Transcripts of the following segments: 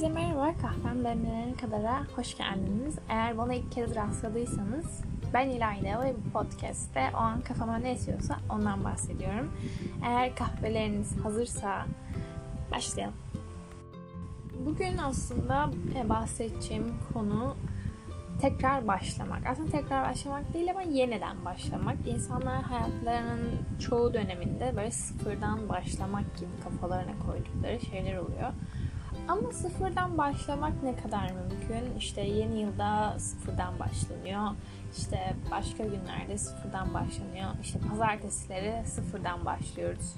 Herkese merhaba, kahvem demlenene kadara hoş geldiniz. Eğer bana ilk kez rastladıysanız ben İlayda ve bu podcast'te o an kafama ne esiyorsa ondan bahsediyorum. Eğer kahveleriniz hazırsa başlayalım. Bugün aslında e, bahsedeceğim konu tekrar başlamak. Aslında tekrar başlamak değil ama yeniden başlamak. İnsanlar hayatlarının çoğu döneminde böyle sıfırdan başlamak gibi kafalarına koydukları şeyler oluyor. Ama sıfırdan başlamak ne kadar mümkün? İşte yeni yılda sıfırdan başlanıyor. İşte başka günlerde sıfırdan başlanıyor. İşte pazartesileri sıfırdan başlıyoruz.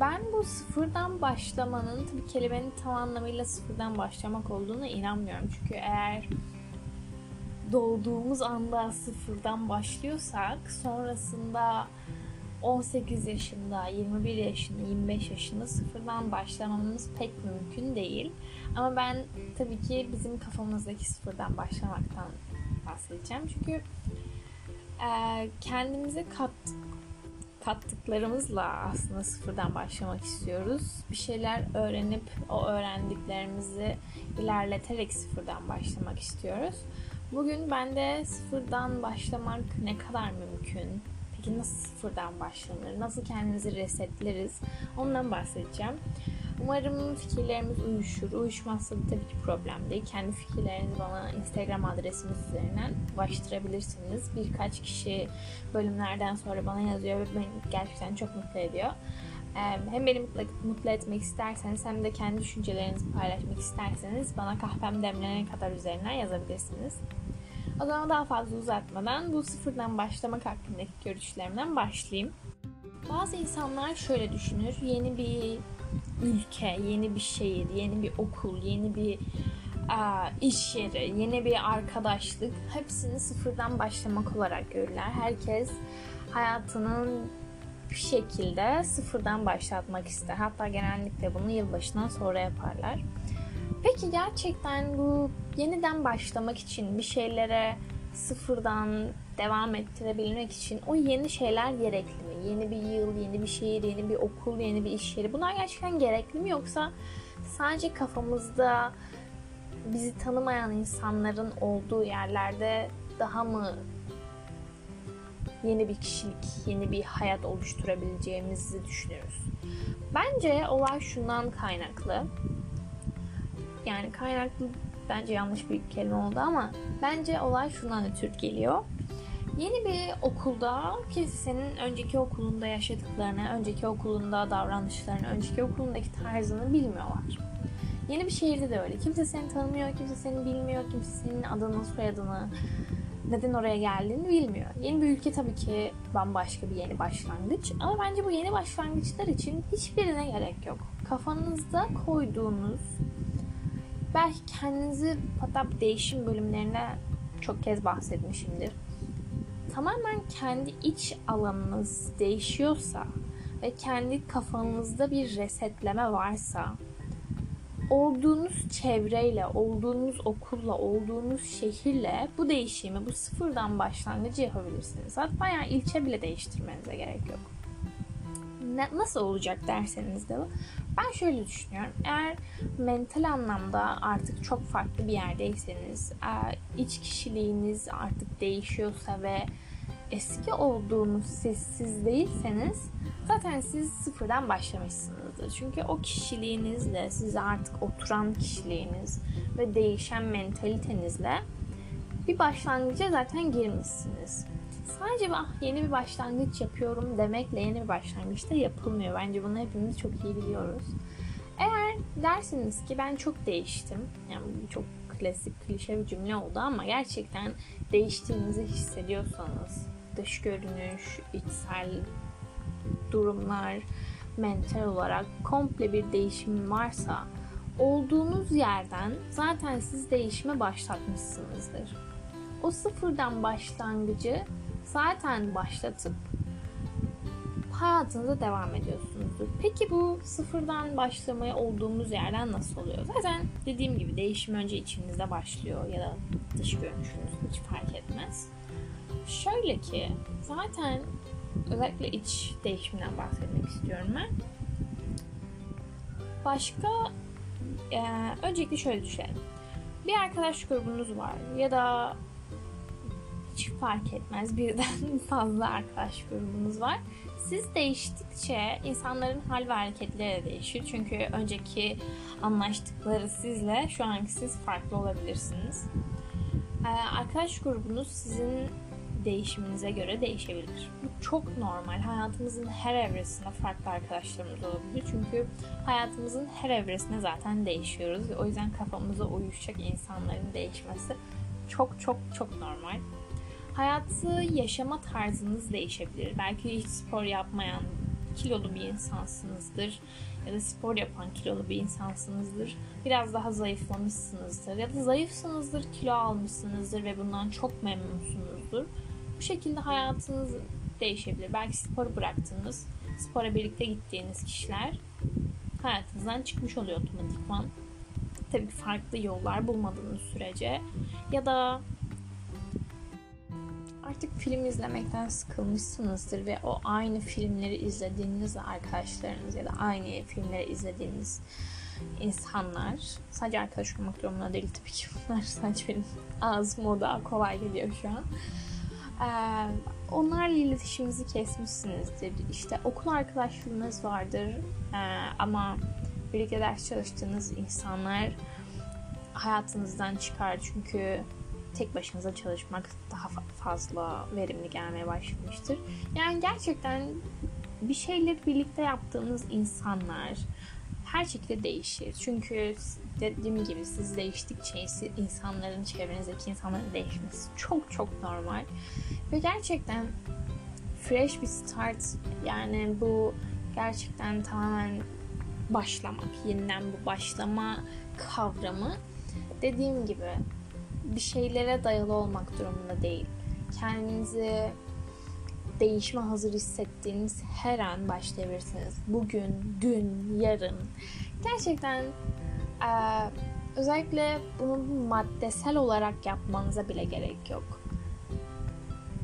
Ben bu sıfırdan başlamanın tabii kelimenin tam anlamıyla sıfırdan başlamak olduğunu inanmıyorum. Çünkü eğer doğduğumuz anda sıfırdan başlıyorsak sonrasında 18 yaşında, 21 yaşında, 25 yaşında sıfırdan başlamamız pek mümkün değil. Ama ben tabii ki bizim kafamızdaki sıfırdan başlamaktan bahsedeceğim. Çünkü e, kendimize kat, kattıklarımızla aslında sıfırdan başlamak istiyoruz. Bir şeyler öğrenip o öğrendiklerimizi ilerleterek sıfırdan başlamak istiyoruz. Bugün ben de sıfırdan başlamak ne kadar mümkün? Peki nasıl sıfırdan başlanır? Nasıl kendimizi resetleriz? Ondan bahsedeceğim. Umarım fikirlerimiz uyuşur. Uyuşmazsa da tabii ki problem değil. Kendi fikirlerinizi bana Instagram adresimiz üzerinden ulaştırabilirsiniz. Birkaç kişi bölümlerden sonra bana yazıyor ve beni gerçekten çok mutlu ediyor. Hem beni mutlu etmek isterseniz hem de kendi düşüncelerinizi paylaşmak isterseniz bana kahvem demlenene kadar üzerinden yazabilirsiniz. O zaman daha fazla uzatmadan bu sıfırdan başlamak hakkındaki görüşlerimden başlayayım. Bazı insanlar şöyle düşünür. Yeni bir ülke, yeni bir şehir, yeni bir okul, yeni bir a, iş yeri, yeni bir arkadaşlık hepsini sıfırdan başlamak olarak görürler. Herkes hayatının bir şekilde sıfırdan başlatmak ister. Hatta genellikle bunu yılbaşından sonra yaparlar. Peki gerçekten bu yeniden başlamak için bir şeylere sıfırdan devam ettirebilmek için o yeni şeyler gerekli mi? Yeni bir yıl, yeni bir şehir, yeni bir okul, yeni bir iş yeri. Bunlar gerçekten gerekli mi yoksa sadece kafamızda bizi tanımayan insanların olduğu yerlerde daha mı yeni bir kişilik, yeni bir hayat oluşturabileceğimizi düşünüyoruz. Bence olay şundan kaynaklı. Yani kaynaklı bence yanlış bir kelime oldu ama bence olay şundan ötürü geliyor. Yeni bir okulda kimse önceki okulunda yaşadıklarını, önceki okulunda davranışlarını, önceki okulundaki tarzını bilmiyorlar. Yeni bir şehirde de öyle. Kimse seni tanımıyor, kimse seni bilmiyor, kimse senin adını, soyadını, neden oraya geldiğini bilmiyor. Yeni bir ülke tabii ki bambaşka bir yeni başlangıç. Ama bence bu yeni başlangıçlar için hiçbirine gerek yok. Kafanızda koyduğunuz belki kendinizi hatta değişim bölümlerine çok kez bahsetmişimdir. Tamamen kendi iç alanınız değişiyorsa ve kendi kafanızda bir resetleme varsa olduğunuz çevreyle, olduğunuz okulla, olduğunuz şehirle bu değişimi, bu sıfırdan başlangıcı yapabilirsiniz. Hatta yani ilçe bile değiştirmenize gerek yok. Ne, nasıl olacak derseniz de ben şöyle düşünüyorum. Eğer mental anlamda artık çok farklı bir yerdeyseniz, iç kişiliğiniz artık değişiyorsa ve eski olduğunuz siz siz değilseniz zaten siz sıfırdan başlamışsınızdır. Çünkü o kişiliğinizle, size artık oturan kişiliğiniz ve değişen mentalitenizle bir başlangıca zaten girmişsiniz. Sadece ah, yeni bir başlangıç yapıyorum demekle yeni bir başlangıç da yapılmıyor. Bence bunu hepimiz çok iyi biliyoruz. Eğer dersiniz ki ben çok değiştim, yani çok klasik klişe bir cümle oldu ama gerçekten değiştiğinizi hissediyorsanız dış görünüş, içsel durumlar, mental olarak komple bir değişim varsa olduğunuz yerden zaten siz değişime başlatmışsınızdır. O sıfırdan başlangıcı zaten başlatıp hayatınıza devam ediyorsunuzdur. Peki bu sıfırdan başlamaya olduğumuz yerden nasıl oluyor? Zaten dediğim gibi değişim önce içinizde başlıyor ya da dış görünüşünüz hiç fark etmez. Şöyle ki zaten özellikle iç değişimden bahsetmek istiyorum ben. Başka e, öncelikle şöyle düşünelim. Bir arkadaş grubunuz var ya da hiç fark etmez birden fazla arkadaş grubunuz var. Siz değiştikçe insanların hal ve hareketleri de değişir. Çünkü önceki anlaştıkları sizle şu anki siz farklı olabilirsiniz. Ee, arkadaş grubunuz sizin değişiminize göre değişebilir. Bu çok normal. Hayatımızın her evresinde farklı arkadaşlarımız olabilir. Çünkü hayatımızın her evresinde zaten değişiyoruz. O yüzden kafamıza uyuşacak insanların değişmesi çok çok çok normal. Hayatı yaşama tarzınız değişebilir. Belki hiç spor yapmayan kilolu bir insansınızdır ya da spor yapan kilolu bir insansınızdır. Biraz daha zayıflamışsınızdır ya da zayıfsınızdır, kilo almışsınızdır ve bundan çok memnunsunuzdur. Bu şekilde hayatınız değişebilir. Belki sporu bıraktınız, spora birlikte gittiğiniz kişiler hayatınızdan çıkmış oluyor otomatikman. Tabii farklı yollar bulmadığınız sürece ya da artık film izlemekten sıkılmışsınızdır ve o aynı filmleri izlediğiniz arkadaşlarınız ya da aynı filmleri izlediğiniz insanlar sadece arkadaş olmak durumunda değil tabii ki bunlar sadece benim ağzıma o daha kolay geliyor şu an. Ee, onlarla iletişiminizi kesmişsinizdir. İşte okul arkadaşlarınız vardır ee, ama birlikte ders çalıştığınız insanlar hayatınızdan çıkar çünkü tek başınıza çalışmak daha fazla verimli gelmeye başlamıştır. Yani gerçekten bir şeyleri birlikte yaptığınız insanlar her şekilde değişir. Çünkü dediğim gibi siz değiştikçe insanların çevrenizdeki insanların değişmesi çok çok normal. Ve gerçekten fresh bir start yani bu gerçekten tamamen başlamak, yeniden bu başlama kavramı dediğim gibi bir şeylere dayalı olmak durumunda değil. Kendinizi değişme hazır hissettiğiniz her an başlayabilirsiniz. Bugün, dün, yarın. Gerçekten e, özellikle bunu maddesel olarak yapmanıza bile gerek yok.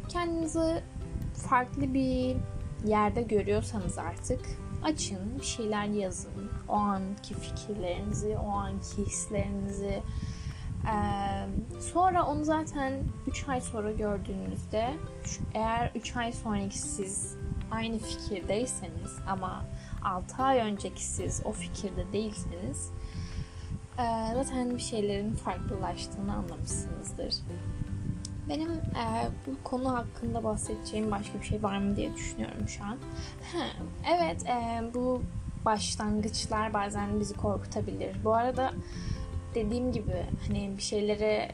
Kendinizi farklı bir yerde görüyorsanız artık açın, bir şeyler yazın. O anki fikirlerinizi, o anki hislerinizi, sonra onu zaten 3 ay sonra gördüğünüzde eğer 3 ay sonraki siz aynı fikirdeyseniz ama 6 ay önceki siz o fikirde değilseniz zaten bir şeylerin farklılaştığını anlamışsınızdır. Benim e, bu konu hakkında bahsedeceğim başka bir şey var mı diye düşünüyorum şu an. Ha, evet e, bu başlangıçlar bazen bizi korkutabilir. Bu arada dediğim gibi hani bir şeyleri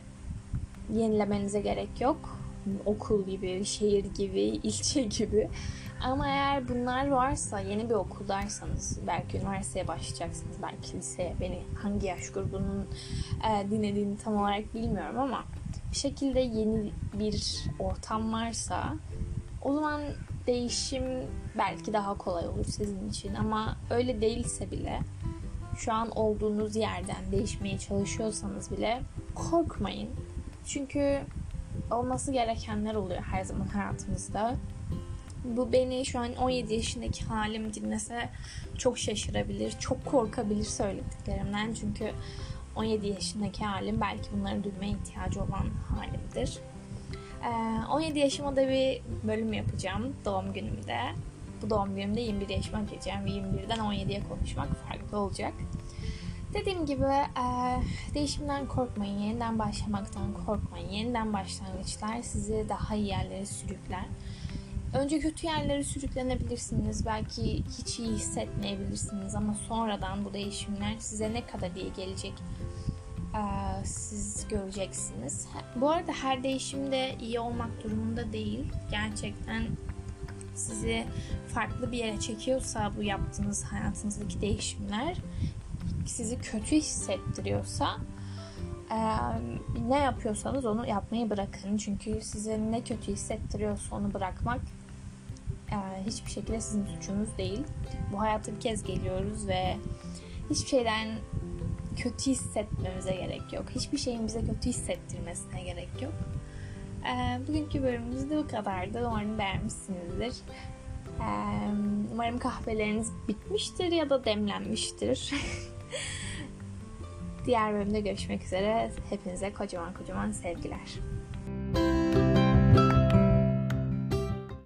yenilemenize gerek yok. Okul gibi, şehir gibi, ilçe gibi. Ama eğer bunlar varsa, yeni bir okuldaysanız, belki üniversiteye başlayacaksınız, belki liseye, beni hangi yaş grubunun e, dinlediğini tam olarak bilmiyorum ama bir şekilde yeni bir ortam varsa o zaman değişim belki daha kolay olur sizin için ama öyle değilse bile şu an olduğunuz yerden değişmeye çalışıyorsanız bile korkmayın. Çünkü olması gerekenler oluyor her zaman hayatımızda. Bu beni şu an 17 yaşındaki halim dinlese çok şaşırabilir, çok korkabilir söylediklerimden. Çünkü 17 yaşındaki halim belki bunları duymaya ihtiyacı olan halimdir. 17 yaşıma da bir bölüm yapacağım doğum günümde bu doğum günümde 21 yaşıma gireceğim ve 21'den 17'ye konuşmak farklı olacak. Dediğim gibi e, değişimden korkmayın, yeniden başlamaktan korkmayın. Yeniden başlangıçlar sizi daha iyi yerlere sürükler. Önce kötü yerlere sürüklenebilirsiniz. Belki hiç iyi hissetmeyebilirsiniz ama sonradan bu değişimler size ne kadar iyi gelecek e, siz göreceksiniz. Bu arada her değişimde iyi olmak durumunda değil. Gerçekten sizi farklı bir yere çekiyorsa bu yaptığınız hayatınızdaki değişimler sizi kötü hissettiriyorsa e, ne yapıyorsanız onu yapmayı bırakın. Çünkü size ne kötü hissettiriyorsa onu bırakmak e, hiçbir şekilde sizin suçunuz değil. Bu hayata bir kez geliyoruz ve hiçbir şeyden kötü hissetmemize gerek yok. Hiçbir şeyin bize kötü hissettirmesine gerek yok. Ee, bugünkü bölümümüz de bu kadardı. Umarım beğenmişsinizdir. Ee, umarım kahveleriniz bitmiştir ya da demlenmiştir. Diğer bölümde görüşmek üzere. Hepinize kocaman kocaman sevgiler.